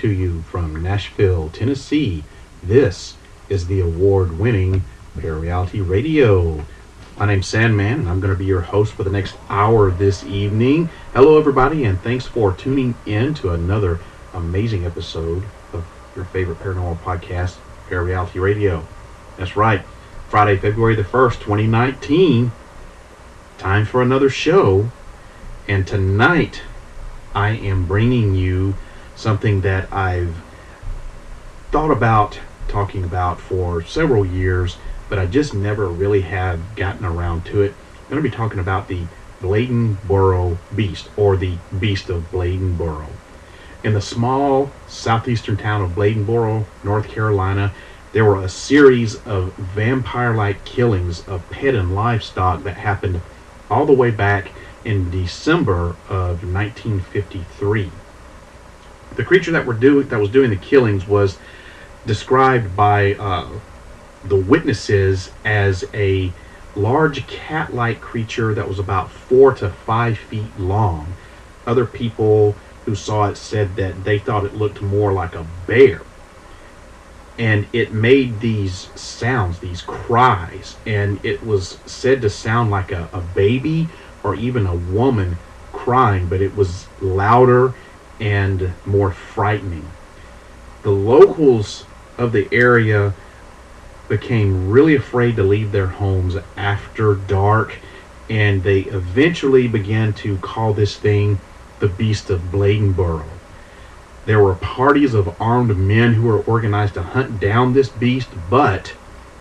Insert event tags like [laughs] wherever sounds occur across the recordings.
to you from Nashville, Tennessee. This is the award winning Parareality Radio. My name's Sandman, and I'm going to be your host for the next hour this evening. Hello, everybody, and thanks for tuning in to another amazing episode of your favorite paranormal podcast, Parareality Radio. That's right, Friday, February the 1st, 2019. Time for another show. And tonight, I am bringing you something that I've thought about talking about for several years, but I just never really have gotten around to it. I'm going to be talking about the Bladenboro Beast, or the Beast of Bladenboro. In the small southeastern town of Bladenboro, North Carolina, there were a series of vampire like killings of pet and livestock that happened all the way back in December of 1953. The creature that were do that was doing the killings was described by uh, the witnesses as a large cat-like creature that was about four to five feet long. Other people who saw it said that they thought it looked more like a bear. And it made these sounds, these cries, and it was said to sound like a, a baby or even a woman crying, but it was louder and more frightening. The locals of the area became really afraid to leave their homes after dark, and they eventually began to call this thing the Beast of Bladenboro. There were parties of armed men who were organized to hunt down this beast, but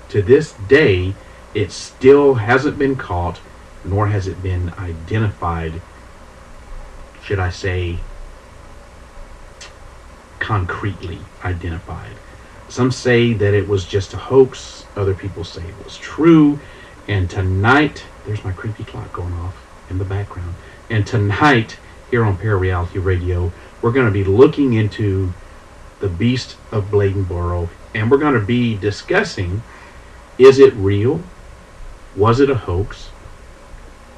to this day, it still hasn't been caught nor has it been identified, should I say, concretely identified. Some say that it was just a hoax, other people say it was true, and tonight, there's my creepy clock going off in the background, and tonight, here on Parareality Radio, we're going to be looking into the beast of Bladenboro, and we're going to be discussing is it real? Was it a hoax?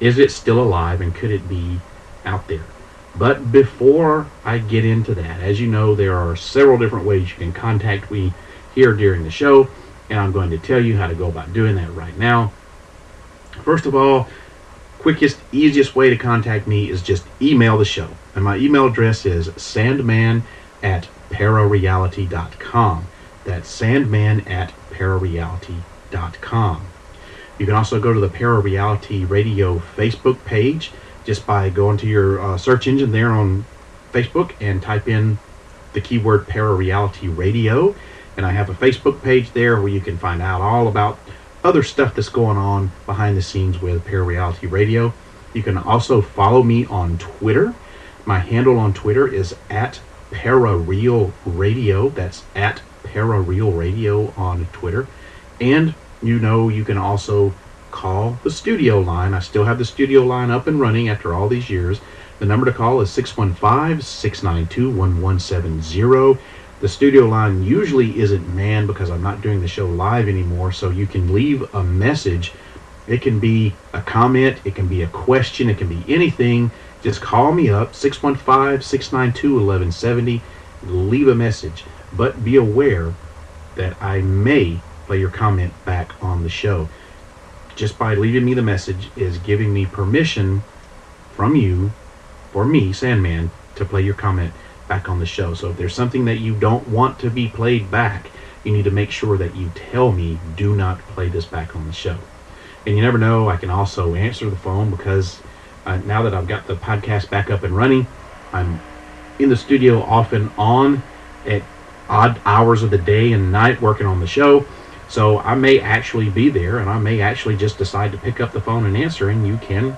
Is it still alive and could it be out there? But before I get into that, as you know, there are several different ways you can contact me here during the show, and I'm going to tell you how to go about doing that right now. First of all, quickest, easiest way to contact me is just email the show. And my email address is sandman at parareality.com. That's sandman at parareality.com. You can also go to the Parareality Radio Facebook page just by going to your uh, search engine there on Facebook and type in the keyword Parareality Radio. And I have a Facebook page there where you can find out all about other stuff that's going on behind the scenes with Parareality Radio. You can also follow me on Twitter. My handle on Twitter is at Parareal Radio. That's at Parareal Radio on Twitter. And you know you can also call the studio line. I still have the studio line up and running after all these years. The number to call is 615 692 1170. The studio line usually isn't manned because I'm not doing the show live anymore, so you can leave a message. It can be a comment, it can be a question, it can be anything. Just call me up 615 692 1170. Leave a message. But be aware that I may play your comment back on the show. Just by leaving me the message is giving me permission from you, for me, Sandman, to play your comment back on the show. So if there's something that you don't want to be played back, you need to make sure that you tell me, do not play this back on the show. And you never know, I can also answer the phone because uh, now that I've got the podcast back up and running, I'm in the studio off and on at odd hours of the day and night working on the show. So I may actually be there and I may actually just decide to pick up the phone and answer, and you can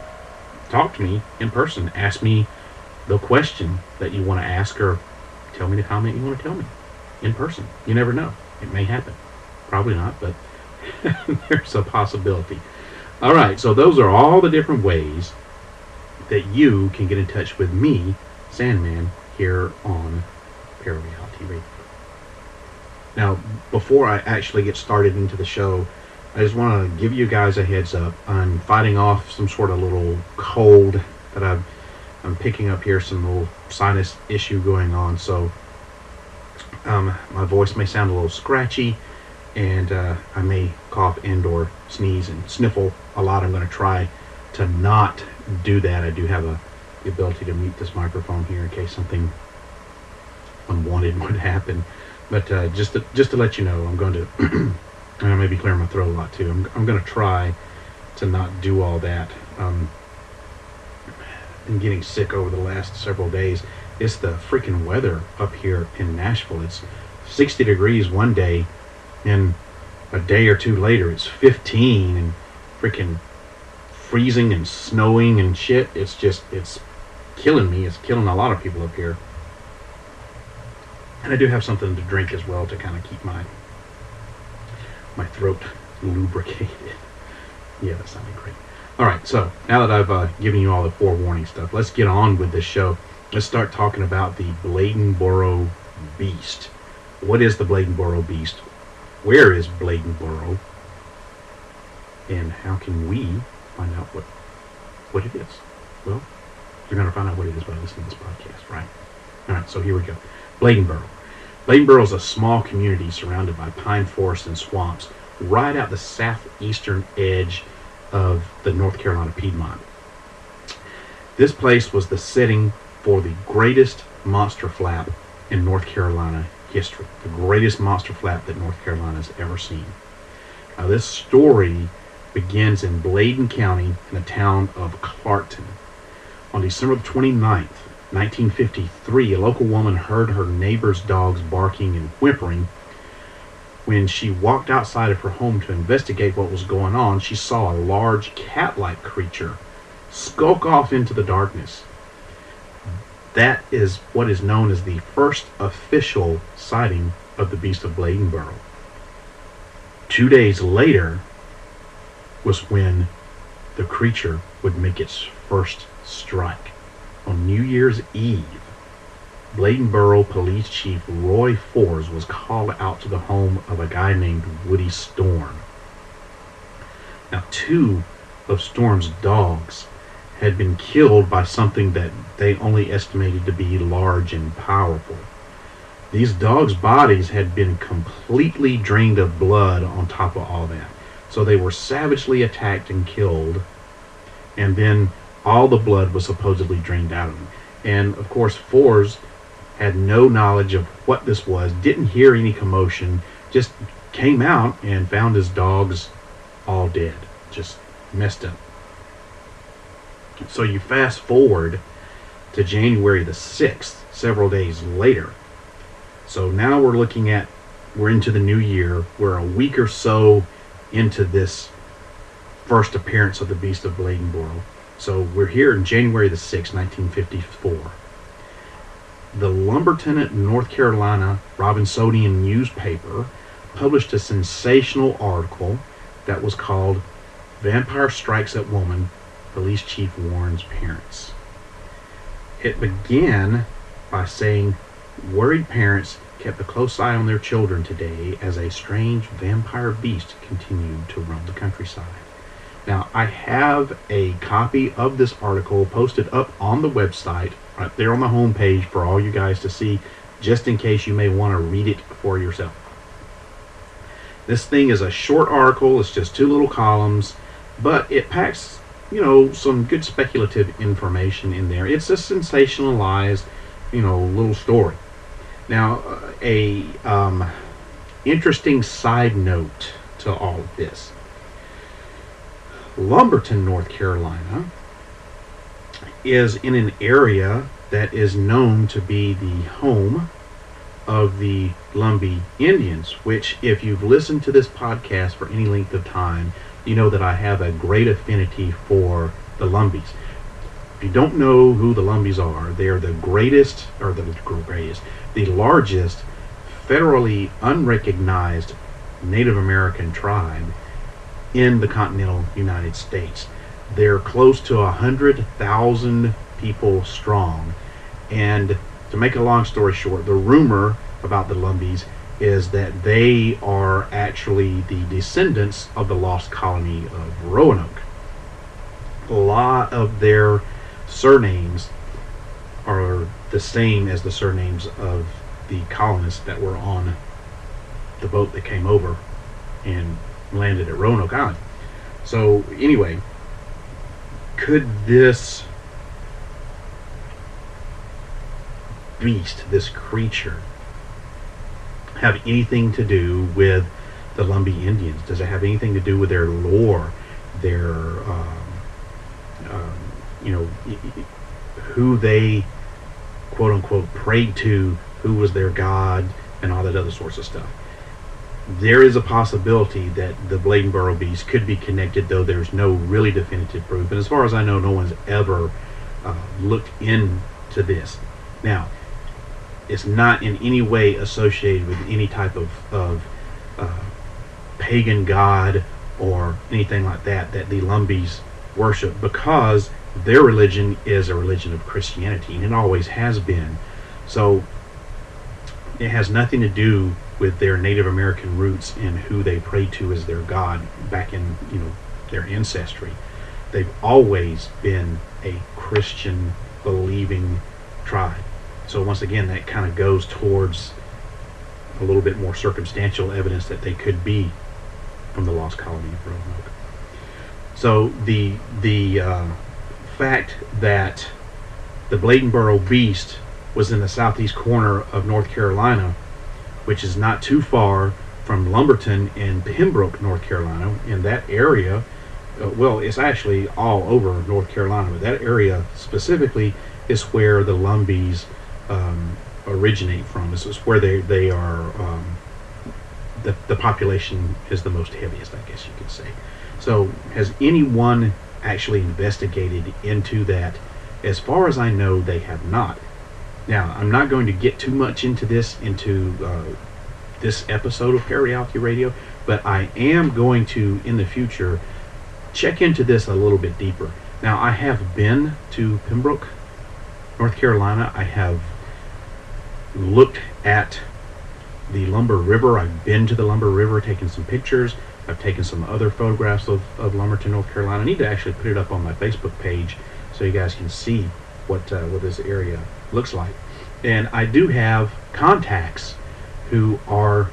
talk to me in person. Ask me the question that you want to ask or tell me the comment you want to tell me in person. You never know. It may happen. Probably not, but [laughs] there's a possibility. All right, so those are all the different ways that you can get in touch with me, Sandman, here on Parareality Radio. Now, before I actually get started into the show, I just want to give you guys a heads up. I'm fighting off some sort of little cold that I've, I'm picking up here, some little sinus issue going on. So um, my voice may sound a little scratchy, and uh, I may cough and or sneeze and sniffle a lot. I'm going to try to not do that. I do have a, the ability to mute this microphone here in case something unwanted [laughs] would happen. But uh, just to, just to let you know, I'm going to, and [clears throat] I may be clearing my throat a lot too. I'm, I'm going to try to not do all that. Um, been getting sick over the last several days. It's the freaking weather up here in Nashville. It's 60 degrees one day, and a day or two later it's 15 and freaking freezing and snowing and shit. It's just, it's killing me. It's killing a lot of people up here. And I do have something to drink as well to kind of keep my my throat lubricated. [laughs] Yeah, that sounded great. All right, so now that I've uh, given you all the forewarning stuff, let's get on with this show. Let's start talking about the Bladenboro Beast. What is the Bladenboro Beast? Where is Bladenboro? And how can we find out what what it is? Well, you're going to find out what it is by listening to this podcast, right? All right, so here we go. Bladenboro. Bladenboro is a small community surrounded by pine forests and swamps right out the southeastern edge of the North Carolina Piedmont. This place was the setting for the greatest monster flap in North Carolina history, the greatest monster flap that North Carolina has ever seen. Now, this story begins in Bladen County in the town of Clarkton. On December 29th, 1953, a local woman heard her neighbor's dogs barking and whimpering when she walked outside of her home to investigate what was going on, she saw a large cat like creature skulk off into the darkness. That is what is known as the first official sighting of the Beast of Bladenboro. Two days later was when the creature would make its first strike. On New Year's Eve, Bladenboro Police Chief Roy Fores was called out to the home of a guy named Woody Storm. Now, two of Storm's dogs had been killed by something that they only estimated to be large and powerful. These dogs' bodies had been completely drained of blood on top of all that. So they were savagely attacked and killed, and then all the blood was supposedly drained out of him. And of course, Fores had no knowledge of what this was, didn't hear any commotion, just came out and found his dogs all dead, just messed up. So you fast forward to January the 6th, several days later. So now we're looking at, we're into the new year. We're a week or so into this first appearance of the Beast of Bladenboro. So we're here in January the 6th, 1954 the Lumberton, North Carolina Robesonian newspaper published a sensational article that was called Vampire Strikes at Woman, Police Chief Warns Parents. It began by saying worried parents kept a close eye on their children today as a strange vampire beast continued to roam the countryside. Now, I have a copy of this article posted up on the website right there on the home page for all you guys to see, just in case you may want to read it for yourself. This thing is a short article, it's just two little columns, but it packs, you know, some good speculative information in there. It's a sensationalized, you know, little story. Now, a um, interesting side note to all of this. Lumberton, North Carolina, is in an area that is known to be the home of the Lumbee Indians, which, if you've listened to this podcast for any length of time, you know that I have a great affinity for the Lumbees. If you don't know who the Lumbees are, they're the greatest, or the greatest, the largest federally unrecognized Native American tribe in the continental United States. They're close to a hundred thousand people strong. And to make a long story short, the rumor about the Lumbees is that they are actually the descendants of the lost colony of Roanoke. A lot of their surnames are the same as the surnames of the colonists that were on the boat that came over and landed at Roanoke Island. So anyway, could this beast, this creature, have anything to do with the Lumbee Indians? Does it have anything to do with their lore, their, um, um, you know, who they quote unquote prayed to, who was their god, and all that other sorts of stuff? There is a possibility that the Bladenboro beast could be connected, though there's no really definitive proof. And as far as I know, no one's ever uh, looked into this. Now, it's not in any way associated with any type of, of uh, pagan god or anything like that that the Lumbees worship because their religion is a religion of Christianity and it always has been. So it has nothing to do with their Native American roots and who they pray to as their god back in you know their ancestry. They've always been a Christian believing tribe. So once again, that kind of goes towards a little bit more circumstantial evidence that they could be from the lost colony of Roanoke. So the the uh, fact that the Bladenboro beast was in the southeast corner of North Carolina, which is not too far from Lumberton and Pembroke, North Carolina, in that area. Uh, well, it's actually all over North Carolina, but that area specifically is where the Lumbees um, originate from. This is where they they are. Um, the the population is the most heaviest, I guess you could say. So, has anyone actually investigated into that? As far as I know, they have not. Now, I'm not going to get too much into this into uh, this episode of Parareality Radio, but I am going to in the future check into this a little bit deeper. Now, I have been to Pembroke, North Carolina. I have looked at the Lumber River. I've been to the Lumber River, taken some pictures. I've taken some other photographs of, of Lumberton, North Carolina. I need to actually put it up on my Facebook page so you guys can see what uh, what this area looks like. And I do have contacts who are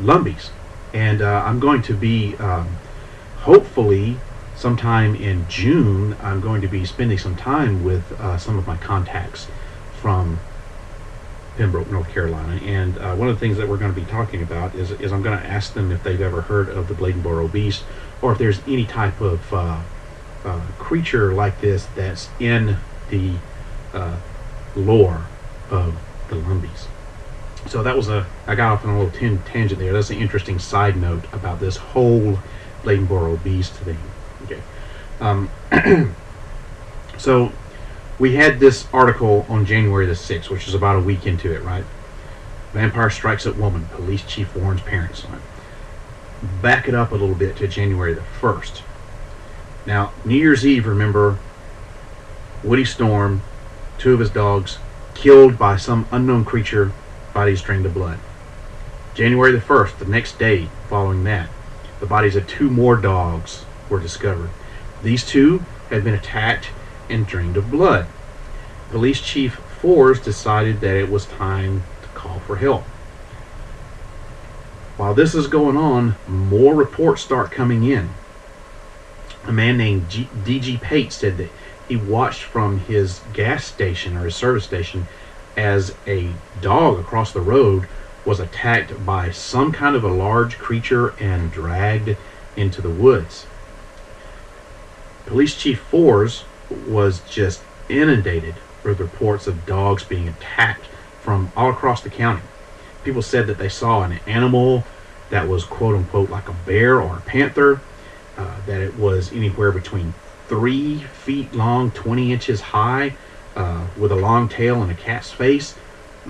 Lumbees, and uh, I'm going to be um, hopefully sometime in June. I'm going to be spending some time with uh, some of my contacts from Pembroke, North Carolina. And uh, one of the things that we're going to be talking about is, is I'm going to ask them if they've ever heard of the Bladenboro beast or if there's any type of uh, uh, creature like this that's in the uh, lore of the Lumbees. So that was a, I got off on a little tin, tangent there. That's an interesting side note about this whole Bladenboro beast thing. Okay. Um, [clears throat] so we had this article on January the 6th, which is about a week into it, right? Vampire strikes at woman. Police chief warns parents on it. Back it up a little bit to January the 1st. Now, New Year's Eve, remember, Woody Storm, two of his dogs, killed by some unknown creature, bodies drained of blood. January the 1st, the next day following that, the bodies of two more dogs were discovered. These two had been attacked and drained of blood. Police Chief Fores decided that it was time to call for help. While this is going on, more reports start coming in. A man named G- D.G. Pate said that he watched from his gas station or his service station as a dog across the road was attacked by some kind of a large creature and dragged into the woods. Police Chief Fores was just inundated with reports of dogs being attacked from all across the county. People said that they saw an animal that was quote unquote like a bear or a panther, uh, that it was anywhere between three feet long, 20 inches high, uh, with a long tail and a cat's face.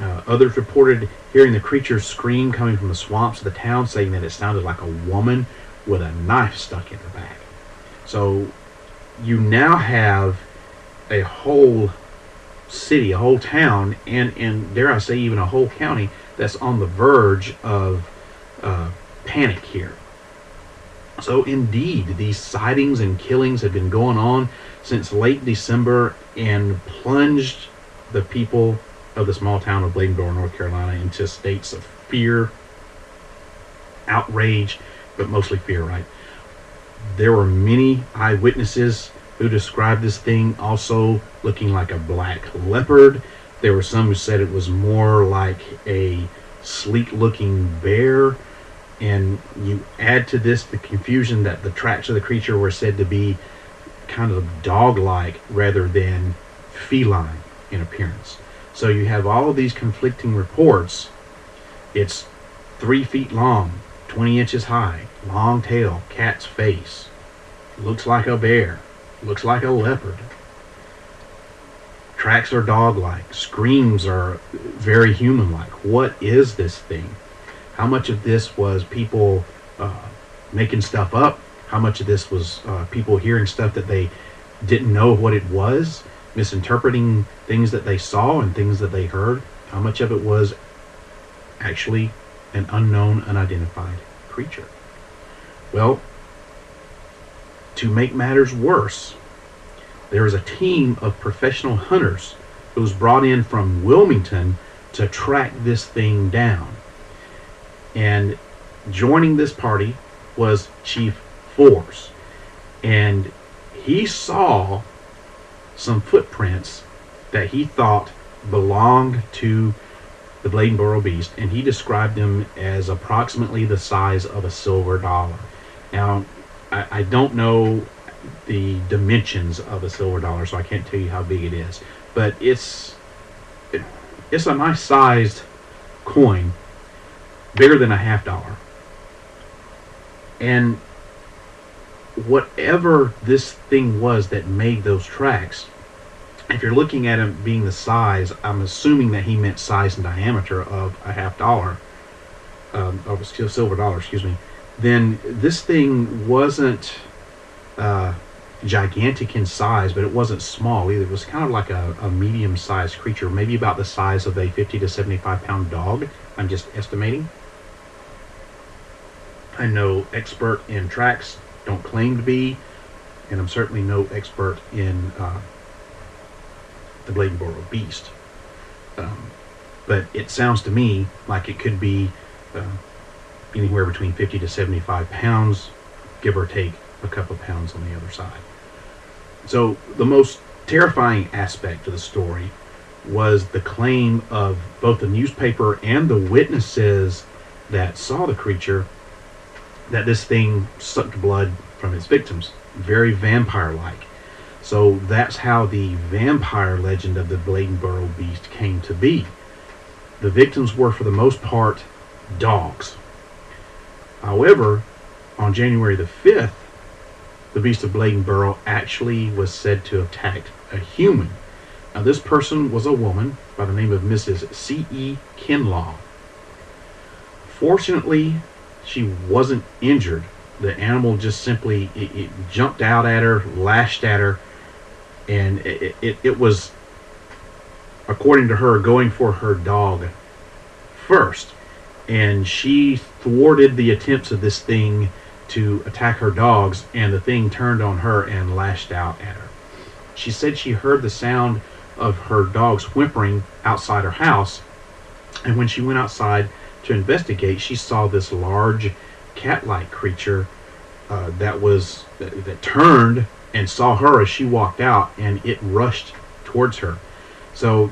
Uh, others reported hearing the creature scream coming from the swamps of the town, saying that it sounded like a woman with a knife stuck in her back. So you now have a whole city, a whole town, and, and dare I say, even a whole county that's on the verge of uh, panic here. So, indeed, these sightings and killings have been going on since late December and plunged the people of the small town of Bladenboro, North Carolina, into states of fear, outrage, but mostly fear, right? There were many eyewitnesses who described this thing also looking like a black leopard. There were some who said it was more like a sleek looking bear. And you add to this the confusion that the tracks of the creature were said to be kind of dog like rather than feline in appearance. So you have all of these conflicting reports. It's three feet long, 20 inches high, long tail, cat's face, looks like a bear, looks like a leopard. Tracks are dog like, screams are very human like. What is this thing? How much of this was people uh, making stuff up? How much of this was uh, people hearing stuff that they didn't know what it was? misinterpreting things that they saw and things that they heard. How much of it was actually an unknown, unidentified creature? Well, to make matters worse, there is a team of professional hunters who was brought in from Wilmington to track this thing down. And joining this party was Chief Fores. And he saw some footprints that he thought belonged to the Bladenboro beast, and he described them as approximately the size of a silver dollar. Now, I, I don't know the dimensions of a silver dollar, so I can't tell you how big it is, but it's it, it's a nice sized coin, bigger than a half dollar. And whatever this thing was that made those tracks, if you're looking at him being the size, I'm assuming that he meant size and diameter of a half dollar, um, of a silver dollar, excuse me. Then this thing wasn't uh, gigantic in size, but it wasn't small either. It was kind of like a, a medium sized creature, maybe about the size of a 50 to 75 pound dog. I'm just estimating. I'm no expert in tracks, don't claim to be, and I'm certainly no expert in uh, the Bladenboro Beast. Um, but it sounds to me like it could be uh, anywhere between 50 to 75 pounds, give or take a couple of pounds on the other side. So the most terrifying aspect of the story was the claim of both the newspaper and the witnesses that saw the creature that this thing sucked blood from its victims, very vampire like. So that's how the vampire legend of the Bladenboro beast came to be. The victims were, for the most part, dogs. However, on January the 5th, the beast of Bladenboro actually was said to have attacked a human. Now, this person was a woman by the name of Mrs. C.E. Kinlaw. Fortunately, she wasn't injured. The animal just simply it, it jumped out at her, lashed at her, and it, it, it was, according to her, going for her dog first. And she thwarted the attempts of this thing to attack her dogs, and the thing turned on her and lashed out at her. She said she heard the sound of her dogs whimpering outside her house, and when she went outside to investigate, she saw this large cat-like creature uh, that was that, that turned and saw her as she walked out, and it rushed towards her. So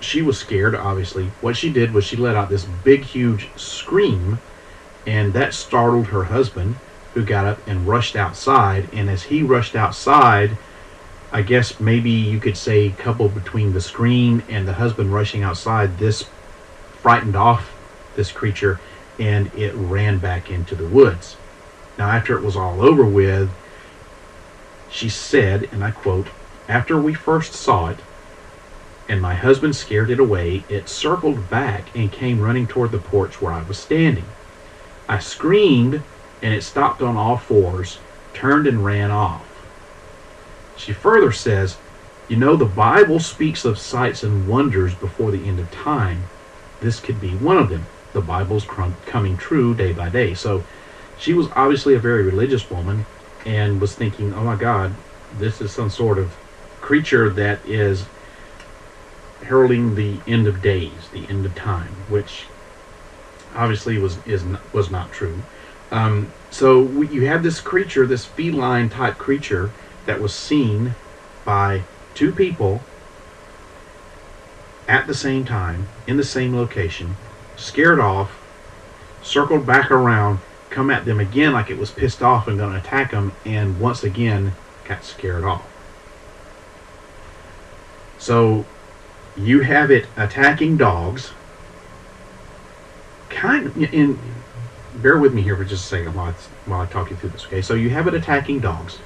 she was scared, obviously. What she did was she let out this big, huge scream, and that startled her husband, who got up and rushed outside. And as he rushed outside, I guess maybe you could say, coupled between the scream and the husband rushing outside, this frightened off this creature and it ran back into the woods. Now, after it was all over with, she said, and I quote, After we first saw it, and my husband scared it away, it circled back and came running toward the porch where I was standing. I screamed, and it stopped on all fours, turned and ran off. She further says, You know, the Bible speaks of sights and wonders before the end of time. This could be one of them. The Bible's coming true day by day. So she was obviously a very religious woman, and was thinking, oh my God, this is some sort of creature that is heralding the end of days, the end of time, which obviously was is was not true. Um, so you have this creature, this feline type creature, that was seen by two people at the same time in the same location, scared off, circled back around, come at them again like it was pissed off and going to attack them, and once again got scared off. So you have it attacking dogs. Kind of in. Bear with me here for just a second while while I talk you through this. Okay, so you have it attacking dogs.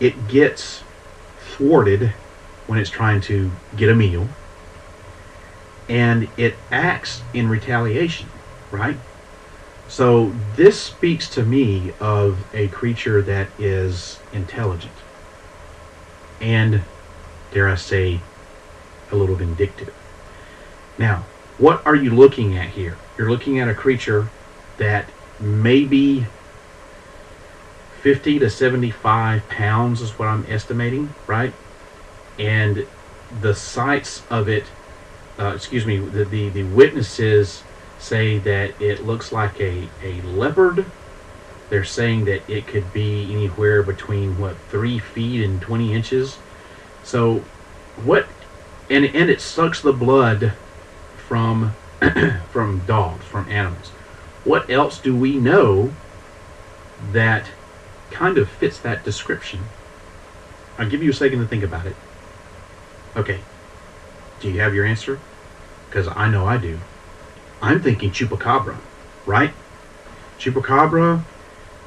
It gets thwarted when it's trying to get a meal, and it acts in retaliation, right? So this speaks to me of a creature that is intelligent and, dare I say, a little vindictive. Now, what are you looking at here? You're looking at a creature that maybe 50 to 75 pounds is what I'm estimating, right? And the sights of it, uh, excuse me, the, the, the witnesses say that it looks like a, a leopard. They're saying that it could be anywhere between, what, 3 feet and 20 inches. So, what, and, and it sucks the blood from, [clears throat] from dogs, from animals. What else do we know that kind of fits that description? I'll give you a second to think about it. Okay. Do you have your answer? Because I know I do. I'm thinking chupacabra, right? Chupacabra,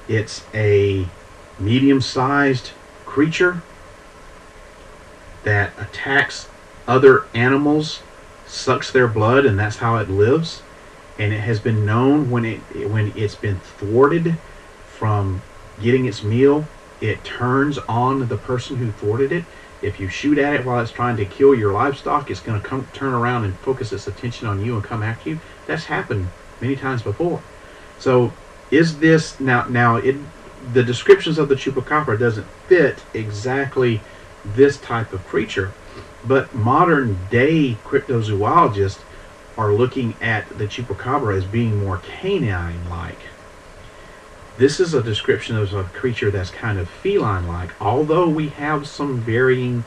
it's a medium sized creature that attacks other animals, sucks their blood, and that's how it lives. And it has been known when it when it's been thwarted from getting its meal, it turns on the person who thwarted it. If you shoot at it while it's trying to kill your livestock, it's going to come turn around and focus its attention on you and come after you. That's happened many times before. So, is this now? Now, it the descriptions of the chupacabra doesn't fit exactly this type of creature, but modern day cryptozoologists are looking at the chupacabra as being more canine-like. This is a description of a creature that's kind of feline-like, although we have some varying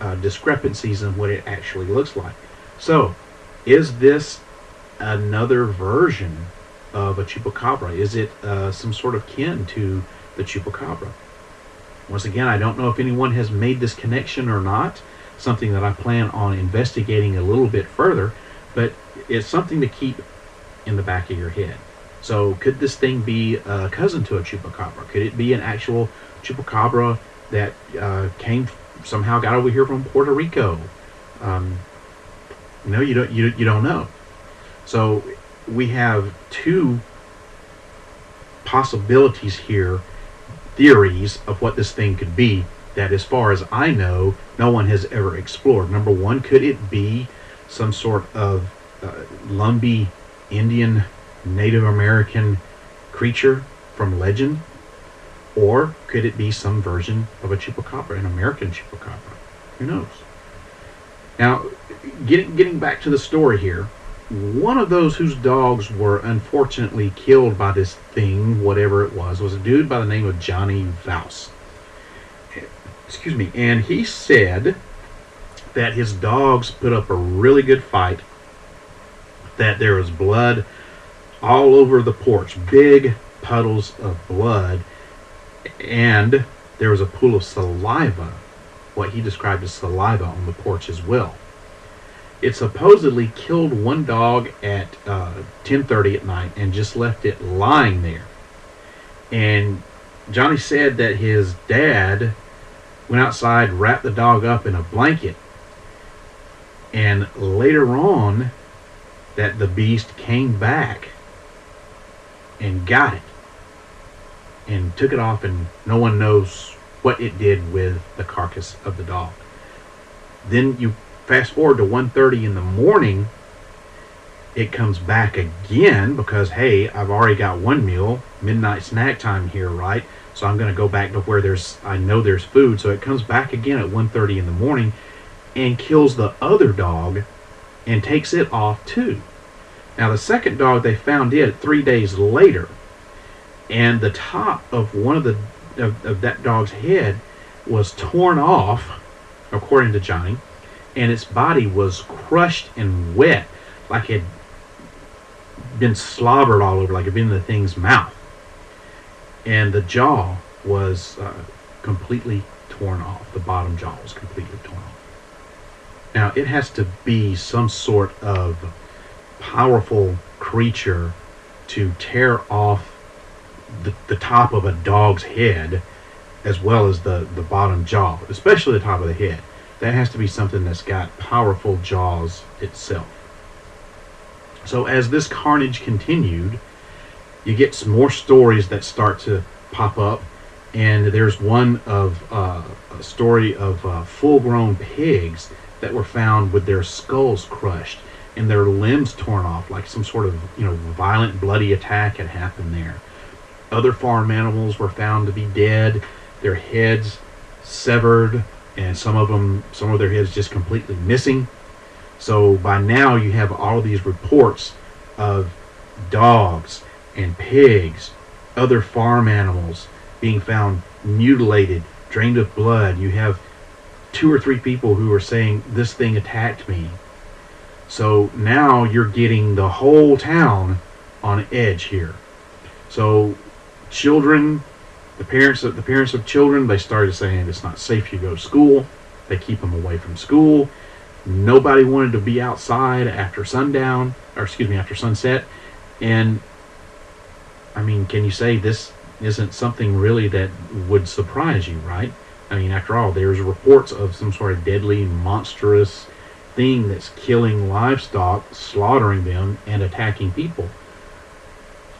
uh, discrepancies in what it actually looks like. So, is this another version of a chupacabra? Is it uh, some sort of kin to the chupacabra? Once again, I don't know if anyone has made this connection or not. Something that I plan on investigating a little bit further, but it's something to keep in the back of your head. So, could this thing be a cousin to a chupacabra? Could it be an actual chupacabra that uh, came somehow got over here from Puerto Rico? Um, you know, you don't you, you don't know. So we have two possibilities here, theories of what this thing could be that, as far as I know, no one has ever explored. Number one, could it be some sort of uh, Lumbee Indian Native American creature from legend? Or could it be some version of a chupacabra, an American chupacabra? Who knows? Now, getting, getting back to the story here, one of those whose dogs were unfortunately killed by this thing, whatever it was, was a dude by the name of Johnny Vouse. Excuse me. And he said that his dogs put up a really good fight, that there was blood all over the porch, big puddles of blood, and there was a pool of saliva, what he described as saliva on the porch as well. It supposedly killed one dog at uh, 10:30 at night and just left it lying there. And Johnny said that his dad went outside, wrapped the dog up in a blanket, and later on, that the beast came back and got it and took it off, and no one knows what it did with the carcass of the dog. Then you fast forward to 1.30 in the morning it comes back again because hey i've already got one meal midnight snack time here right so i'm going to go back to where there's i know there's food so it comes back again at 1.30 in the morning and kills the other dog and takes it off too. Now, the second dog they found it three days later, and the top of one of the of, of that dog's head was torn off, according to Johnny, and its body was crushed and wet, like it had been slobbered all over, like it had been in the thing's mouth. And the jaw was uh, completely torn off. The bottom jaw was completely torn off. Now, it has to be some sort of powerful creature to tear off the, the top of a dog's head as well as the, the bottom jaw, especially the top of the head. That has to be something that's got powerful jaws itself. So as this carnage continued, you get some more stories that start to pop up, and there's one of uh, a story of uh, full-grown pigs that were found with their skulls crushed and their limbs torn off, like some sort of you know violent, bloody attack had happened there. Other farm animals were found to be dead, their heads severed, and some of them, some of their heads just completely missing. So by now you have all these reports of dogs and pigs, other farm animals being found mutilated, drained of blood. You have two or three people who are saying this thing attacked me. So now you're getting the whole town on edge here. So children, the parents of the parents of children, they started saying it's not safe to go to school. They keep them away from school. Nobody wanted to be outside after sundown, or excuse me, after sunset. And I mean, can you say this isn't something really that would surprise you, right? I mean, after all, there's reports of some sort of deadly, monstrous thing that's killing livestock, slaughtering them, and attacking people.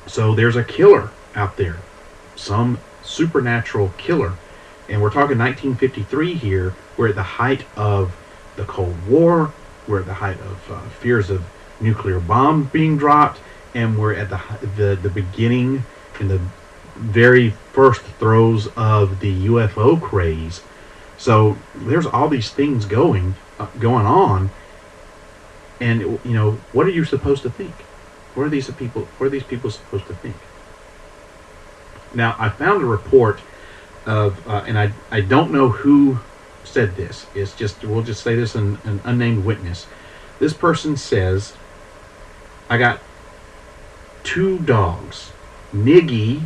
So there's a killer out there, some supernatural killer. And we're talking 1953 here. We're at the height of the Cold War. We're at the height of uh, fears of nuclear bombs being dropped, and we're at the the the beginning and the very first throes of the UFO craze. So there's all these things going going on, and you know what are you supposed to think? What are these people? What are these people supposed to think? Now I found a report of, uh, and I I don't know who said this. It's just we'll just say this an, an unnamed witness. This person says, I got two dogs, Niggy,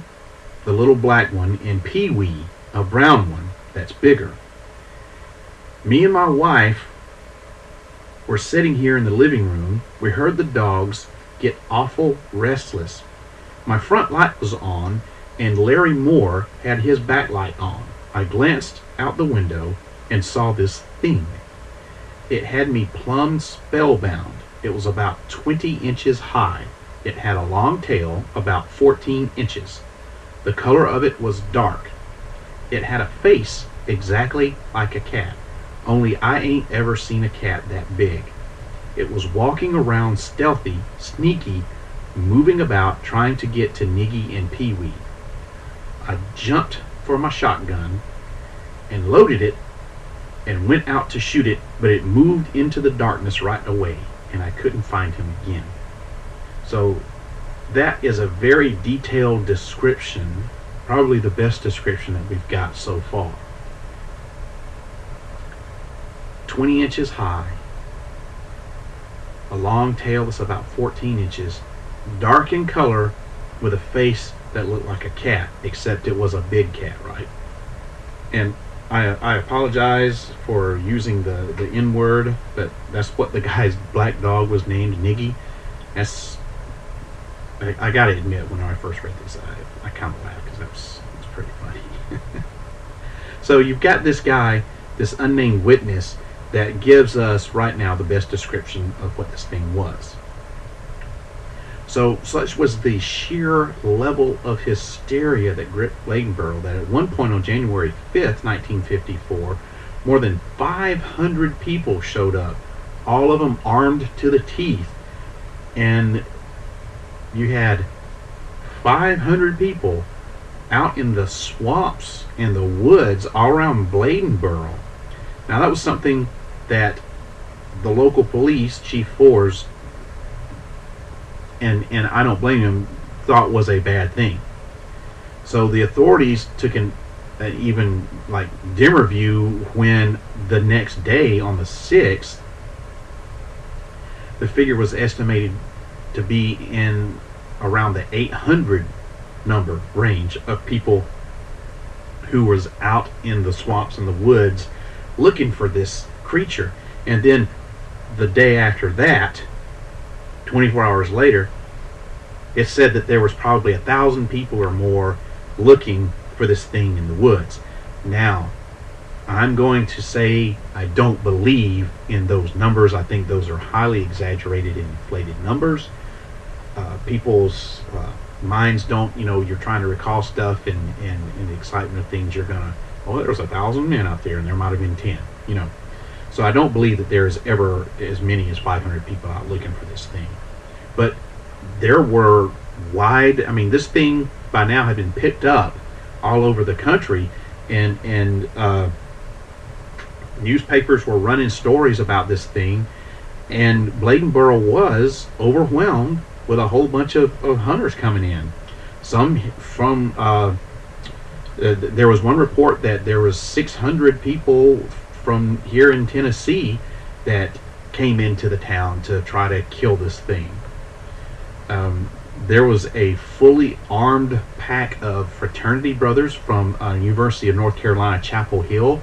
the little black one, and Pee Wee, a brown one that's bigger. Me and my wife were sitting here in the living room. We heard the dogs get awful restless. My front light was on, and Larry Moore had his back light on. I glanced out the window and saw this thing. It had me plumb spellbound. It was about 20 inches high. It had a long tail, about 14 inches. The color of it was dark. It had a face exactly like a cat, only I ain't ever seen a cat that big. It was walking around stealthy, sneaky, moving about trying to get to Niggy and Pee Wee. I jumped for my shotgun and loaded it and went out to shoot it, but it moved into the darkness right away, and I couldn't find him again. So that is a very detailed description, probably the best description that we've got so far. 20 inches high, a long tail that's about 14 inches, dark in color, with a face that looked like a cat, except it was a big cat, right? And I, I apologize for using the, the N word, but that's what the guy's black dog was named, Niggy. That's I, I gotta admit, when I first read this, I, I kind of laughed because that was, was pretty funny. [laughs] so you've got this guy, this unnamed witness, that gives us right now the best description of what this thing was. So such was the sheer level of hysteria that gripped Bladenboro that at one point on January 5th, 1954, more than 500 people showed up, all of them armed to the teeth, and you had 500 people out in the swamps and the woods all around Bladenboro. Now that was something that the local police, Chief Fores, and and I don't blame him, thought was a bad thing. So the authorities took an, an even like dimmer view when the next day on the sixth, the figure was estimated to be in around the 800 number range of people who was out in the swamps and the woods looking for this creature. And then the day after that, 24 hours later, it said that there was probably a thousand people or more looking for this thing in the woods. Now, I'm going to say I don't believe in those numbers. I think those are highly exaggerated and inflated numbers. Uh, people's uh, minds don't, you know, you're trying to recall stuff and, and, the excitement of things, you're going to, oh, there was a thousand men out there and there might have been 10, you know. So I don't believe that there's ever as many as 500 people out looking for this thing. But there were wide, I mean, this thing by now had been picked up all over the country and, and, uh, newspapers were running stories about this thing, and Bladenboro was overwhelmed with a whole bunch of, of hunters coming in. Some from uh, uh, there was one report that there was 600 people from here in Tennessee that came into the town to try to kill this thing. Um, there was a fully armed pack of fraternity brothers from uh, University of North Carolina Chapel Hill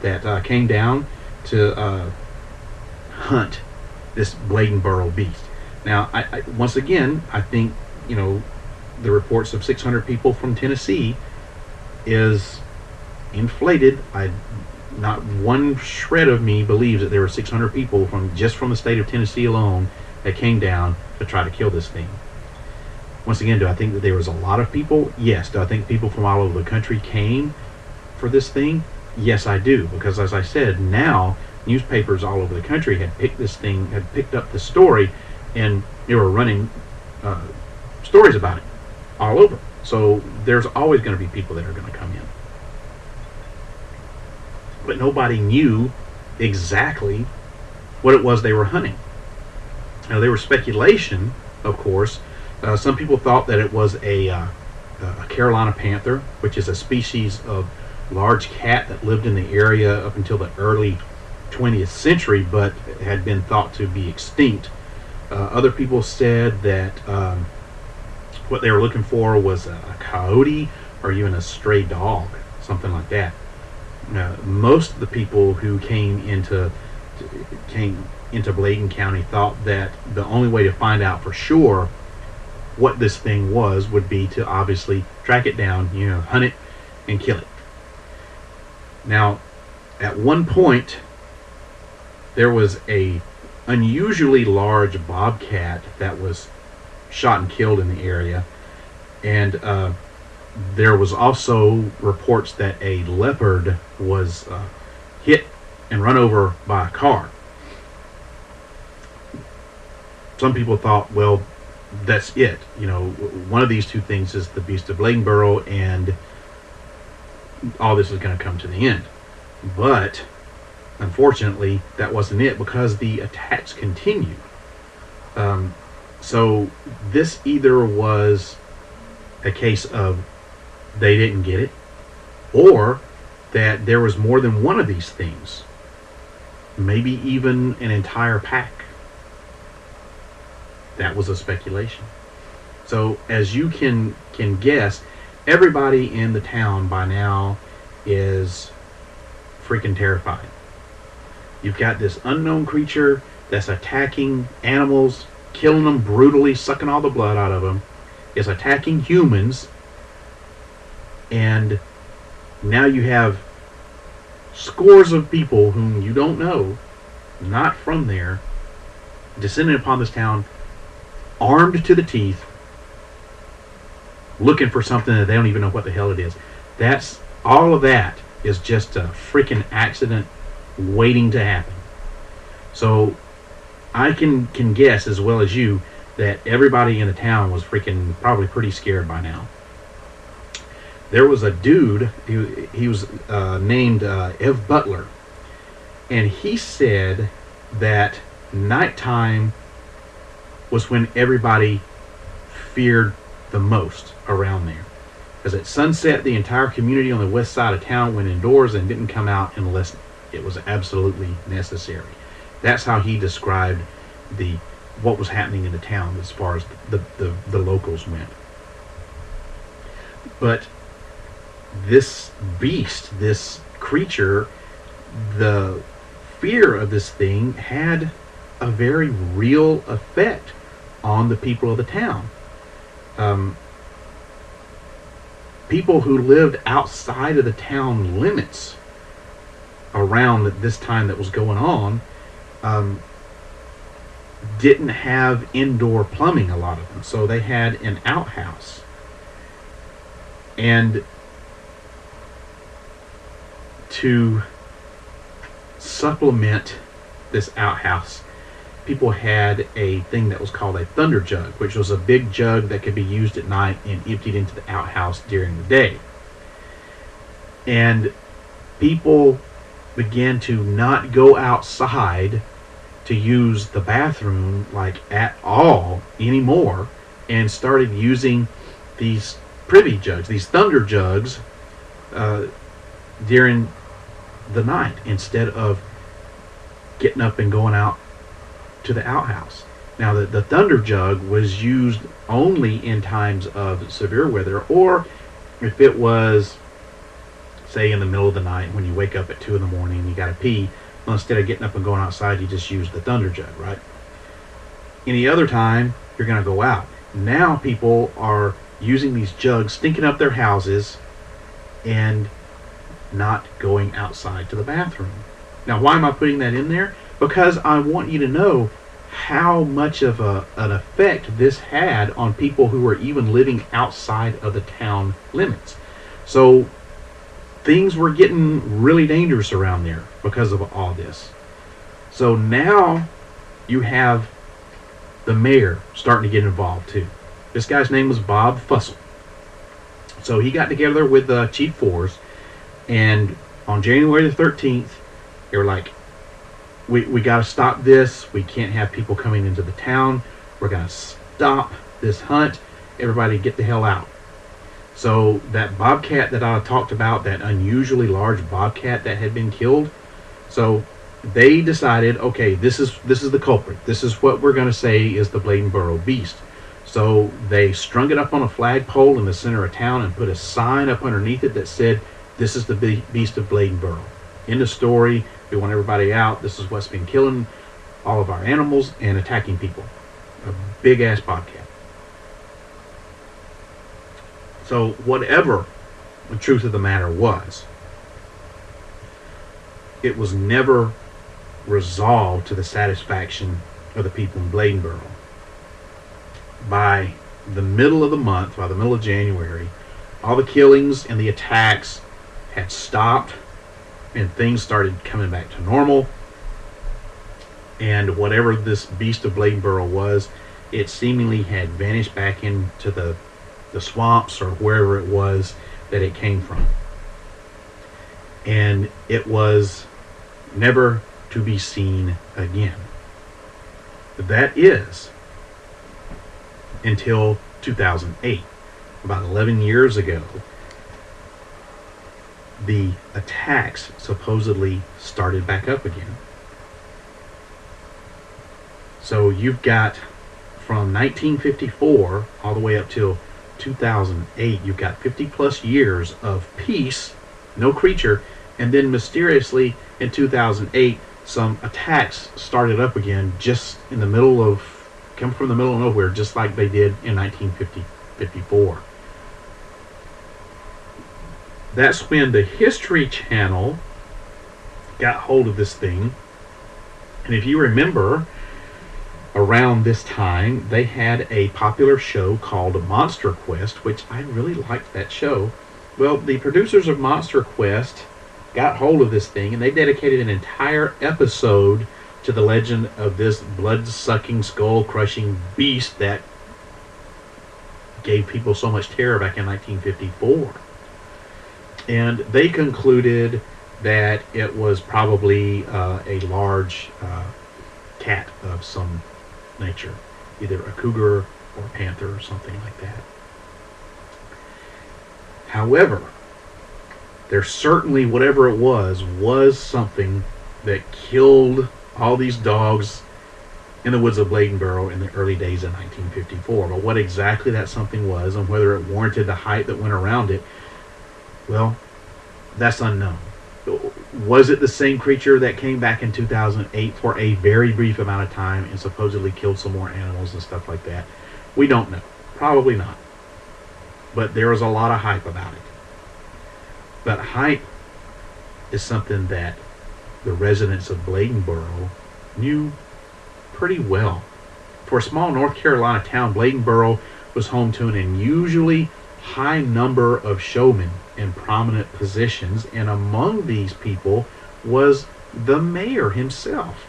that uh, came down to uh, hunt this Bladenboro beast. Now, I, I, once again, I think you know the reports of 600 people from Tennessee is inflated. I not one shred of me believes that there were 600 people from just from the state of Tennessee alone that came down to try to kill this thing. Once again, do I think that there was a lot of people? Yes. Do I think people from all over the country came for this thing? Yes, I do. Because as I said, now newspapers all over the country had picked this thing, had picked up the story, and they were running uh, stories about it all over. So there's always going to be people that are going to come in. But nobody knew exactly what it was they were hunting. Now, there was speculation, of course. Uh, some people thought that it was a, uh, a Carolina panther, which is a species of large cat that lived in the area up until the early 20th century, but had been thought to be extinct. Uh, other people said that um, what they were looking for was a, a, coyote or even a stray dog, something like that. Uh, most of the people who came into came into Bladen County thought that the only way to find out for sure what this thing was would be to obviously track it down, you know, hunt it and kill it. Now, at one point, there was a unusually large bobcat that was shot and killed in the area, and uh, there was also reports that a leopard was uh, hit and run over by a car. Some people thought, well, that's it. You know, one of these two things is the beast of Bladenboro, and all this is going to come to the end. But unfortunately, that wasn't it because the attacks continued. Um, so this either was a case of they didn't get it, or that there was more than one of these things, maybe even an entire pack. That was a speculation. So as you can can guess, everybody in the town by now is freaking terrified. You've got this unknown creature that's attacking animals, killing them brutally, sucking all the blood out of them, is attacking humans, and now you have scores of people whom you don't know, not from there, descending upon this town, armed to the teeth, looking for something that they don't even know what the hell it is. That's all of that is just a freaking accident waiting to happen. So I can can guess as well as you that everybody in the town was freaking probably pretty scared by now. There was a dude. He, he was uh, named uh, Ev Butler, And he said that nighttime was when everybody feared the most around there. Because at sunset, the entire community on the west side of town went indoors and didn't come out unless it was absolutely necessary. That's how he described the what was happening in the town as far as the, the, the locals went. But this beast, this creature, the fear of this thing had a very real effect on the people of the town. Um, people who lived outside of the town limits around this time that was going on um, didn't have indoor plumbing, a lot of them. So they had an outhouse. And to supplement this outhouse, people had a thing that was called a thunder jug, which was a big jug that could be used at night and emptied into the outhouse during the day. And people began to not go outside to use the bathroom like at all anymore and started using these privy jugs, these thunder jugs, uh, during the night instead of getting up and going out to the outhouse. Now, the, the thunder jug was used only in times of severe weather, or if it was, say, in the middle of the night when you wake up at 2 in the morning and you got to pee, well, instead of getting up and going outside, you just use the thunder jug, right? Any other time, you're going to go out. Now, people are using these jugs, stinking up their houses, and not going outside to the bathroom. Now, why am I putting that in there? Because I want you to know how much of a, an effect this had on people who were even living outside of the town limits. So, things were getting really dangerous around there because of all this. So now you have the mayor starting to get involved too. This guy's name was Bob Fussell. So he got together with uh, Chief Fores, and on January the 13th, they were like, we, we got to stop this. We can't have people coming into the town. We're going to stop this hunt. Everybody get the hell out. So that bobcat that I talked about, that unusually large bobcat that had been killed, so they decided, okay, this is this is the culprit. This is what we're going to say is the Bladenboro beast. So they strung it up on a flagpole in the center of town and put a sign up underneath it that said, "This is the beast of Bladenboro." In the story, we want everybody out. This is what's been killing all of our animals and attacking people. A big ass bobcat. So, whatever the truth of the matter was, it was never resolved to the satisfaction of the people in Bladenboro. By the middle of the month, by the middle of January, all the killings and the attacks had stopped and things started coming back to normal. And whatever this beast of Bladenboro was, it seemingly had vanished back into the the swamps or wherever it was that it came from. And it was never to be seen again. That is until 2008, about 11 years ago, the attacks supposedly started back up again. So you've got from 1954 all the way up till 2008, you've got 50 plus years of peace, no creature, and then mysteriously in 2008, some attacks started up again just in the middle of, come from the middle of nowhere, just like they did in 1954. That's when the History Channel got hold of this thing. And if you remember, around this time, they had a popular show called Monster Quest, which I really liked that show. Well, the producers of Monster Quest got hold of this thing and they dedicated an entire episode to the legend of this blood sucking, skull crushing beast that gave people so much terror back in 1954. And they concluded that it was probably uh, a large uh, cat of some nature, either a cougar or a panther or something like that. However, there certainly, whatever it was, was something that killed all these dogs in the woods of Bladenboro in the early days of 1954. But what exactly that something was and whether it warranted the hype that went around it, well, that's unknown. Was it the same creature that came back in 2008 for a very brief amount of time and supposedly killed some more animals and stuff like that? We don't know. Probably not. But there was a lot of hype about it. But hype is something that the residents of Bladenboro knew pretty well. For a small North Carolina town, Bladenboro was home to an unusually high number of showmen in prominent positions, and among these people was the mayor himself.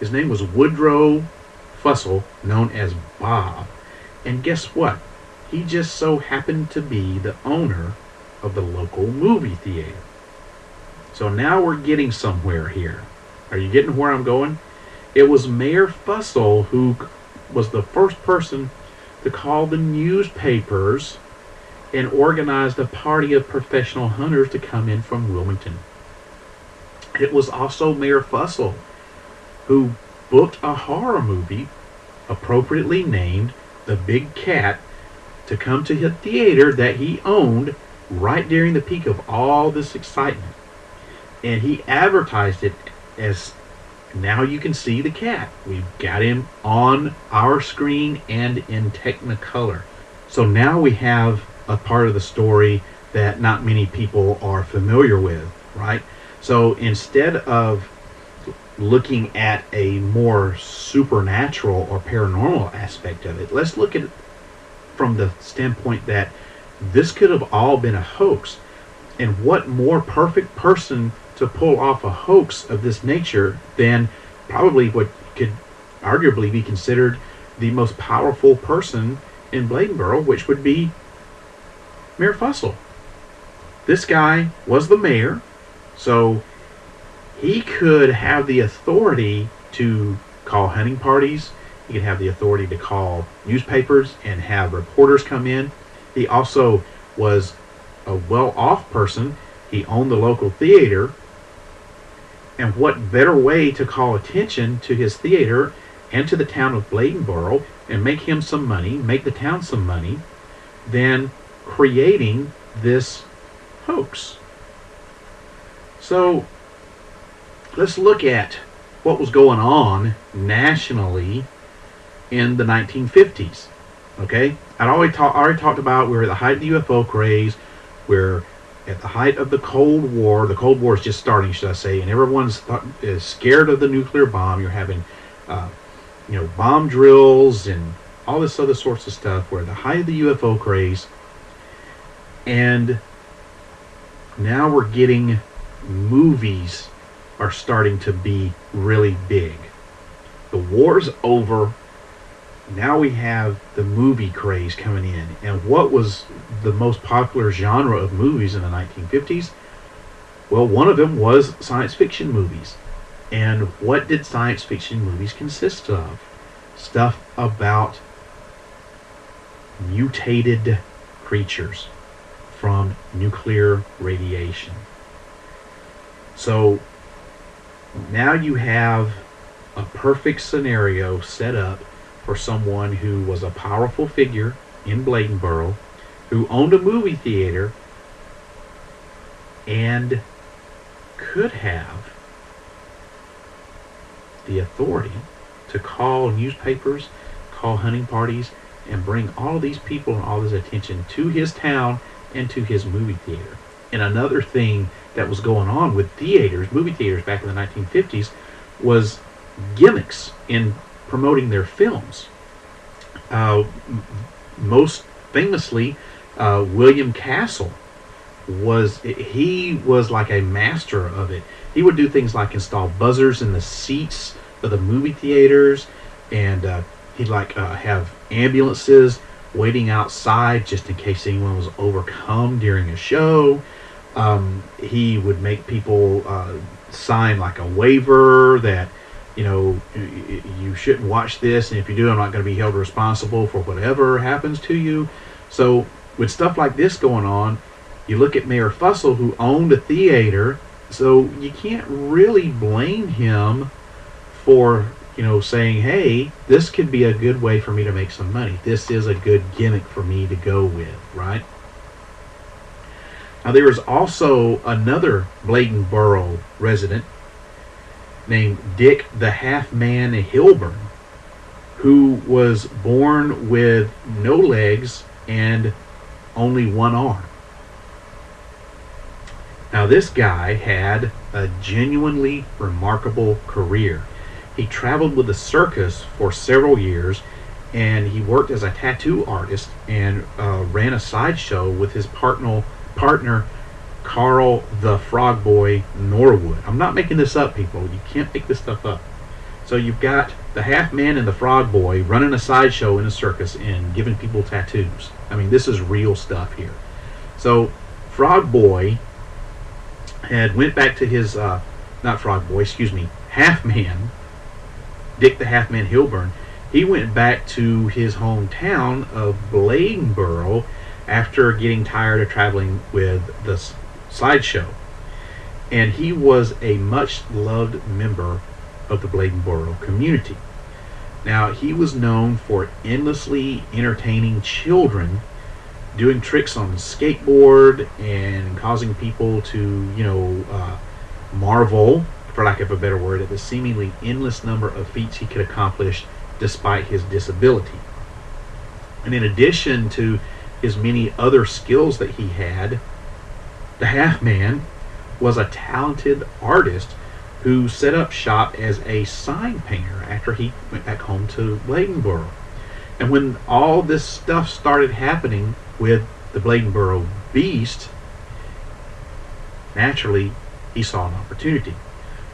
His name was Woodrow Fussell, known as Bob. And guess what? He just so happened to be the owner of the local movie theater. So now we're getting somewhere here. Are you getting where I'm going? It was Mayor Fussell who was the first person to call the newspapers and organized a party of professional hunters to come in from Wilmington. It was also Mayor Fussell who booked a horror movie appropriately named The Big Cat to come to his theater that he owned right during the peak of all this excitement. And he advertised it as now you can see the cat. We've got him on our screen and in Technicolor. So now we have a part of the story that not many people are familiar with, right? So instead of looking at a more supernatural or paranormal aspect of it, let's look at it from the standpoint that this could have all been a hoax. And what more perfect person to pull off a hoax of this nature than probably what could arguably be considered the most powerful person in Bladenboro, which would be Mayor Fussell. This guy was the mayor, so he could have the authority to call hunting parties. He could have the authority to call newspapers and have reporters come in. He also was a well off person. He owned the local theater and what better way to call attention to his theater and to the town of Bladenboro and make him some money, make the town some money, than creating this hoax? So let's look at what was going on nationally in the 1950s. Okay, I'd already, ta- already talked about we are at the height of the UFO craze. We're at the height of the Cold War, the Cold War is just starting, should I say, and everyone's th- is scared of the nuclear bomb. You're having, uh, you know, bomb drills and all this other sorts of stuff. We're at the height of the UFO craze, and now we're getting movies are starting to be really big. The war's over now we have the movie craze coming in. And what was the most popular genre of movies in the 1950s? Well, one of them was science fiction movies. And what did science fiction movies consist of? Stuff about mutated creatures from nuclear radiation. So now you have a perfect scenario set up for someone who was a powerful figure in Bladenboro, who owned a movie theater, and could have the authority to call newspapers, call hunting parties, and bring all these people and all this attention to his town and to his movie theater. And another thing that was going on with theaters, movie theaters back in the 1950s, was gimmicks in promoting their films. Uh, most famously, uh, William Castle was he was like a master of it. He would do things like install buzzers in the seats of the movie theaters, and uh, he'd like uh, have ambulances waiting outside just in case anyone was overcome during a show. Um, he would make people uh, sign like a waiver that you know you shouldn't watch this, and if you do, I'm not going to be held responsible for whatever happens to you. So with stuff like this going on, you look at Mayor Fussell, who owned a theater, so you can't really blame him for you know saying, "Hey, this could be a good way for me to make some money. This is a good gimmick for me to go with," right? Now there was also another Bladenboro resident named Dick the Half Man Hilburn, who was born with no legs and only one arm. Now, this guy had a genuinely remarkable career. He traveled with a circus for several years and he worked as a tattoo artist and uh, ran a sideshow with his partner, partner Carl the Frog Boy Norwood. I'm not making this up, people. You can't make this stuff up. So you've got the half man and the frog boy running a sideshow in a circus and giving people tattoos. I mean, this is real stuff here. So Frog Boy had went back to his uh, not Frog Boy, excuse me, Half Man, Dick the Half Man Hilburn. He went back to his hometown of Bladenboro after getting tired of traveling with the sideshow. And he was a much loved member of the Bladenboro community. Now, he was known for endlessly entertaining children, doing tricks on the skateboard, and causing people to, you know, uh, marvel, for lack of a better word, at the seemingly endless number of feats he could accomplish despite his disability. And in addition to his many other skills that he had, the half man was a talented artist who set up shop as a sign painter after he went back home to Bladenboro. And when all this stuff started happening with the Bladenboro Beast, naturally he saw an opportunity.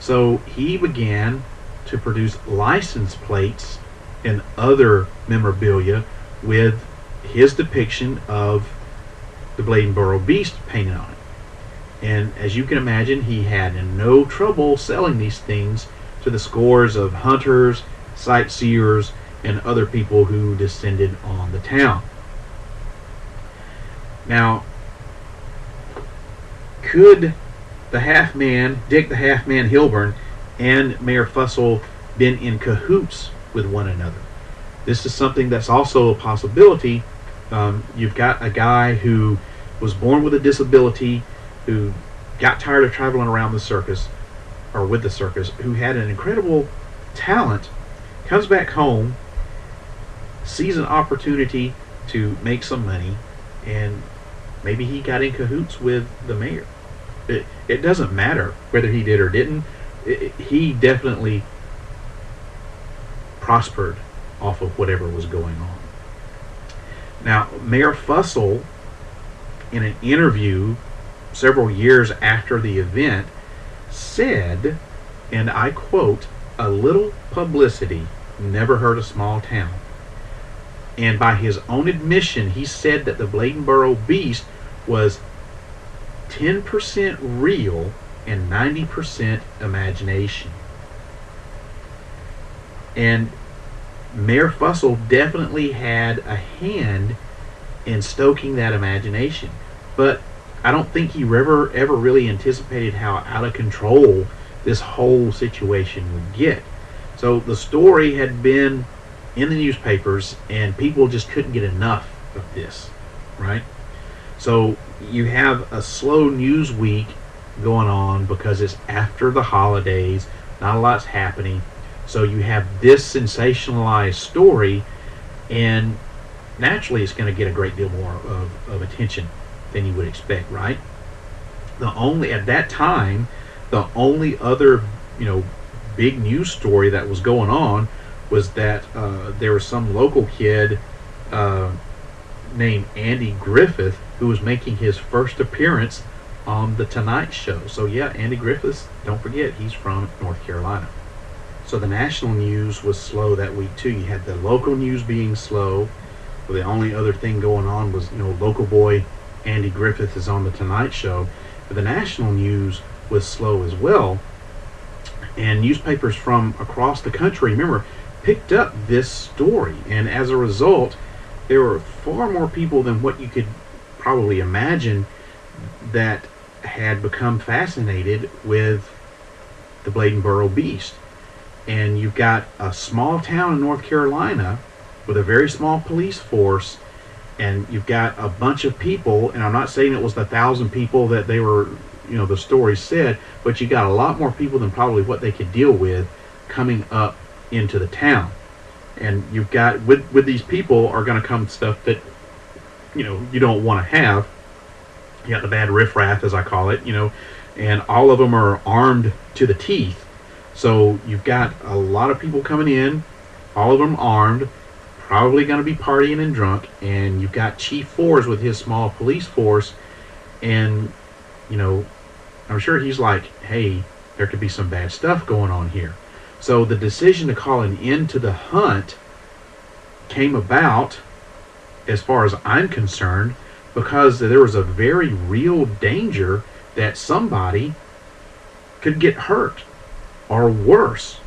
So he began to produce license plates and other memorabilia with his depiction of the Bladenboro Beast painted on it. And as you can imagine, he had no trouble selling these things to the scores of hunters, sightseers, and other people who descended on the town. Now, could the half man, Dick the half man Hilburn, and Mayor Fussell been in cahoots with one another? This is something that's also a possibility. Um, you've got a guy who was born with a disability, who got tired of traveling around the circus, or with the circus, who had an incredible talent, comes back home, sees an opportunity to make some money, and maybe he got in cahoots with the mayor. It, it doesn't matter whether he did or didn't. It, he definitely prospered off of whatever was going on. Now, Mayor Fussell, in an interview several years after the event, said, and I quote, a little publicity never hurt a small town. And by his own admission, he said that the Bladenboro Beast was 10% real and 90% imagination. And Mayor Fussell definitely had a hand in stoking that imagination. But I don't think he ever ever really anticipated how out of control this whole situation would get. So the story had been in the newspapers and people just couldn't get enough of this, right? So you have a slow news week going on because it's after the holidays, not a lot's happening. So you have this sensationalized story, and naturally it's going to get a great deal more of, of attention than you would expect, right? The only at that time, the only other you know big news story that was going on was that uh, there was some local kid uh, named Andy Griffith who was making his first appearance on the Tonight Show. So yeah, Andy Griffiths, don't forget he's from North Carolina. So the national news was slow that week too. You had the local news being slow. The only other thing going on was you know local boy Andy Griffith is on the Tonight Show, But the national news was slow as well. And newspapers from across the country, remember, picked up this story. And as a result, there were far more people than what you could probably imagine that had become fascinated with the Bladenboro Beast. And you've got a small town in North Carolina with a very small police force, and you've got a bunch of people, and I'm not saying it was the thousand people that they were, you know, the story said, but you got a lot more people than probably what they could deal with coming up into the town. And you've got with with these people are going to come stuff that you know you don't want to have. You got the bad riffraff, as I call it, you know, and all of them are armed to the teeth. So you've got a lot of people coming in, all of them armed, probably going to be partying and drunk, and you've got Chief Fores with his small police force, and you know, I'm sure he's like, hey, there could be some bad stuff going on here. So the decision to call an end to the hunt came about, as far as I'm concerned, because there was a very real danger that somebody could get hurt or worse.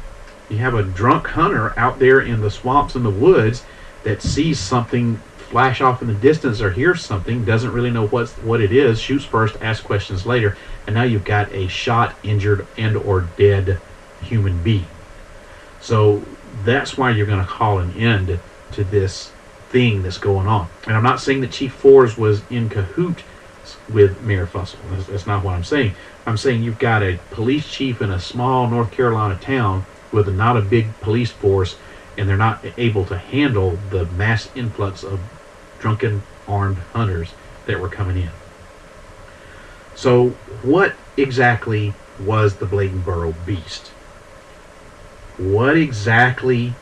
You have a drunk hunter out there in the swamps and the woods that sees something flash off in the distance or hears something, doesn't really know what's what it is, shoots first, asks questions later, and now you've got a shot, injured, and or dead human being. So that's why you're going to call an end to this thing that's going on. And I'm not saying that Chief Fores was in cahoot with Mayor Fussell. That's, that's not what I'm saying. I'm saying you've got a police chief in a small North Carolina town with not a big police force, and they're not able to handle the mass influx of drunken armed hunters that were coming in. So, what exactly was the Bladenboro beast? What exactly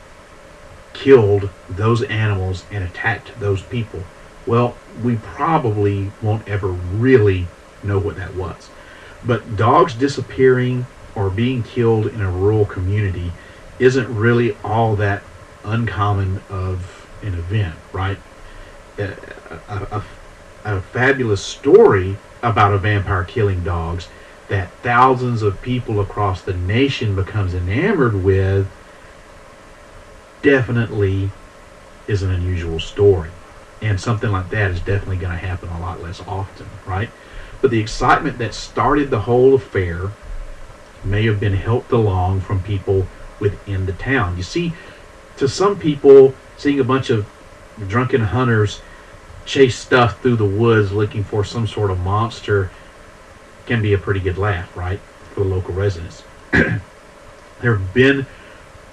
killed those animals and attacked those people? Well, we probably won't ever really know what that was. But dogs disappearing or being killed in a rural community isn't really all that uncommon of an event, right? A, a, a, a fabulous story about a vampire killing dogs that thousands of people across the nation becomes enamored with definitely is an unusual story. And something like that is definitely going to happen a lot less often, right? But the excitement that started the whole affair may have been helped along from people within the town. You see, to some people, seeing a bunch of drunken hunters chase stuff through the woods looking for some sort of monster can be a pretty good laugh, right? For the local residents. [clears throat] there have been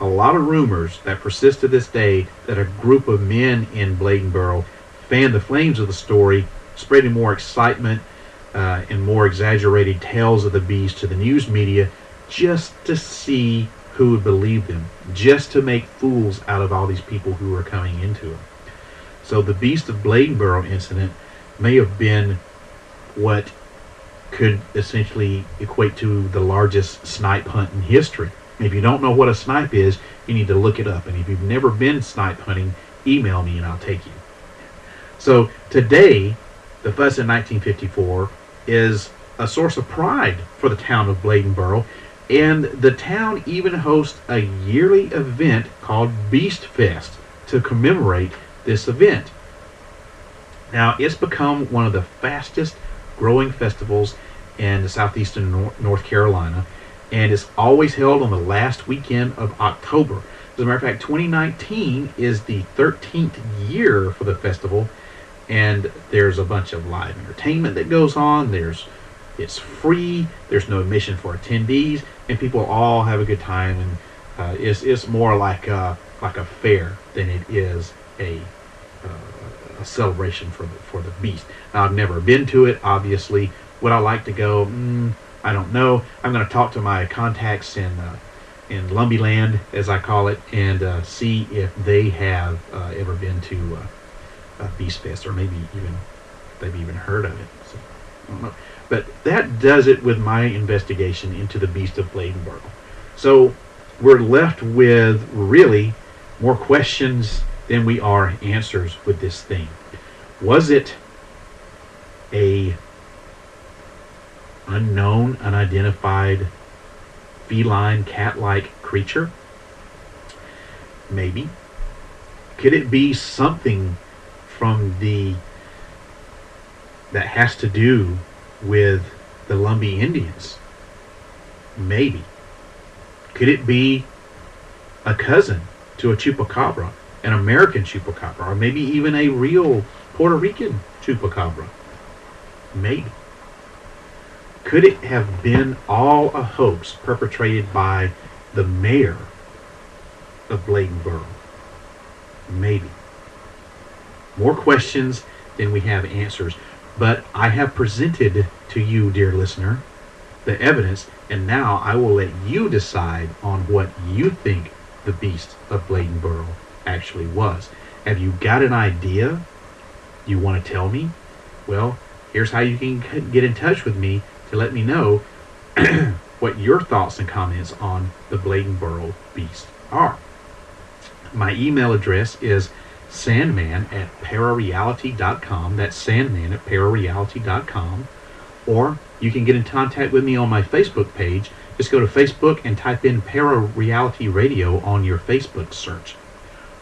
a lot of rumors that persist to this day that a group of men in Bladenboro fanned the flames of the story, spreading more excitement uh, and more exaggerated tales of the beast to the news media just to see who would believe them, just to make fools out of all these people who were coming into it. So the Beast of Bladenboro incident may have been what could essentially equate to the largest snipe hunt in history. If you don't know what a snipe is, you need to look it up. And if you've never been snipe hunting, email me and I'll take you. So today, the fuss in 1954 is a source of pride for the town of Bladenboro, and the town even hosts a yearly event called Beast Fest to commemorate this event. Now, it's become one of the fastest growing festivals in southeastern North Carolina, and it's always held on the last weekend of October. As a matter of fact, 2019 is the 13th year for the festival, and there's a bunch of live entertainment that goes on. There's it's free. There's no admission for attendees, and people all have a good time. And uh, it's it's more like a, like a fair than it is a uh, a celebration for the for the beast. Now, I've never been to it. Obviously, would I like to go? Mm, I don't know. I'm going to talk to my contacts in uh, in Lumbyland, as I call it, and uh, see if they have uh, ever been to uh, Beast Fest, or maybe even they've even heard of it. So, I don't know. But that does it with my investigation into the Beast of Bladenboro. So we're left with really more questions than we are answers with this thing. Was it a unknown, unidentified feline, cat like creature? Maybe. Could it be something from the that has to do with the Lumbee Indians? Maybe. Could it be a cousin to a chupacabra, an American chupacabra, or maybe even a real Puerto Rican chupacabra? Maybe. Could it have been all a hoax perpetrated by the mayor of Bladenboro? Maybe. More questions than we have answers. But I have presented to you, dear listener, the evidence, and now I will let you decide on what you think the beast of Bladenboro actually was. Have you got an idea you want to tell me? Well, here's how you can get in touch with me let me know [clears throat] what your thoughts and comments on the Bladenboro beast are. My email address is sandman at parareality.com. That's sandman at parareality.com. Or you can get in contact with me on my Facebook page. Just go to Facebook and type in Parareality Radio on your Facebook search.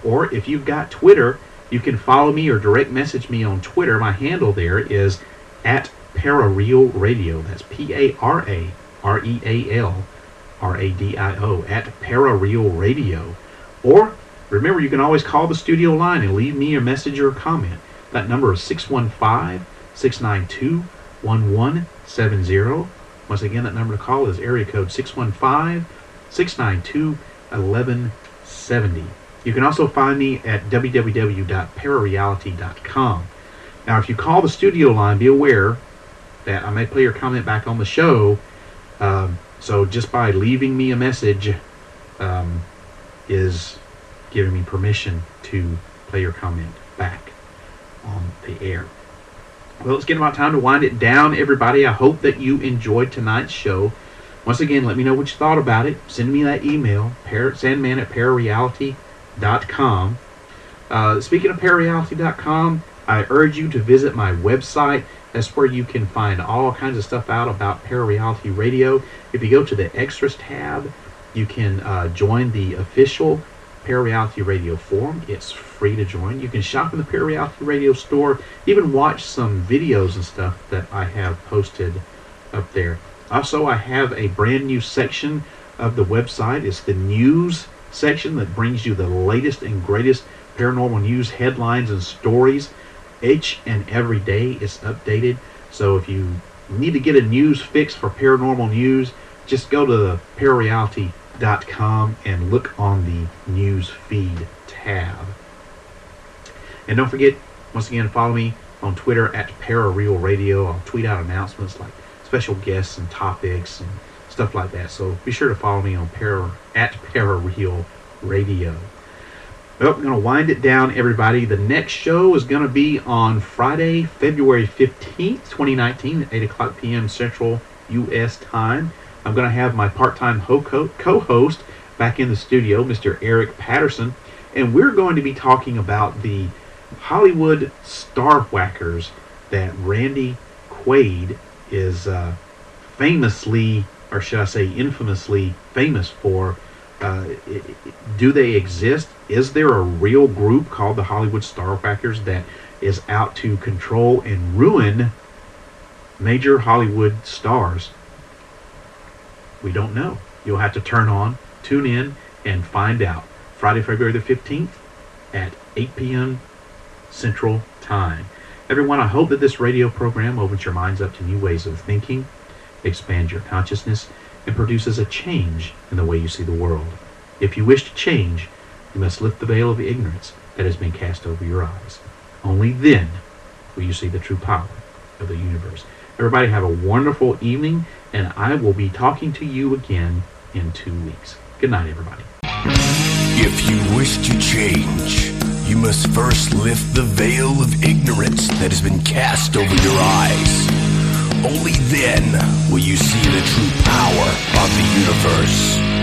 Or if you've got Twitter, you can follow me or direct message me on Twitter. My handle there is at Parareal Radio. That's P A R A R E A L R A D I O at Parareal Radio. Or remember, you can always call the studio line and leave me a message or a comment. That number is 615 692 1170. Once again, that number to call is area code 615 692 1170. You can also find me at www.parareality.com. Now, if you call the studio line, be aware that I may play your comment back on the show. Um, so just by leaving me a message um, is giving me permission to play your comment back on the air. Well, it's getting about time to wind it down, everybody. I hope that you enjoyed tonight's show. Once again, let me know what you thought about it. Send me that email, sandman at parareality.com. Uh, speaking of parareality.com, I urge you to visit my website. That's where you can find all kinds of stuff out about Parareality Radio. If you go to the Extras tab, you can uh, join the official Parareality Radio forum. It's free to join. You can shop in the Parareality Radio store, even watch some videos and stuff that I have posted up there. Also, I have a brand new section of the website. It's the news section that brings you the latest and greatest paranormal news headlines and stories each and every day is updated. So if you need to get a news fix for paranormal news, just go to parareality.com and look on the news feed tab. And don't forget, once again, follow me on Twitter at Parareal Radio. I'll tweet out announcements like special guests and topics and stuff like that. So be sure to follow me on Para at Parareal Radio. Well, we're going to wind it down, everybody. The next show is going to be on Friday, February 15th, 2019, at 8 o'clock p.m. Central U.S. time. I'm going to have my part time co host back in the studio, Mr. Eric Patterson, and we're going to be talking about the Hollywood star whackers that Randy Quaid is uh, famously, or should I say infamously, famous for. Uh, do they exist? Is there a real group called the Hollywood Starwhackers that is out to control and ruin major Hollywood stars? We don't know. You'll have to turn on, tune in, and find out. Friday, February the 15th at 8 p.m. Central Time. Everyone, I hope that this radio program opens your minds up to new ways of thinking, expands your consciousness, and produces a change in the way you see the world. If you wish to change, you must lift the veil of ignorance that has been cast over your eyes. Only then will you see the true power of the universe. Everybody have a wonderful evening, and I will be talking to you again in two weeks. Good night, everybody. If you wish to change, you must first lift the veil of ignorance that has been cast over your eyes. Only then will you see the true power of the universe.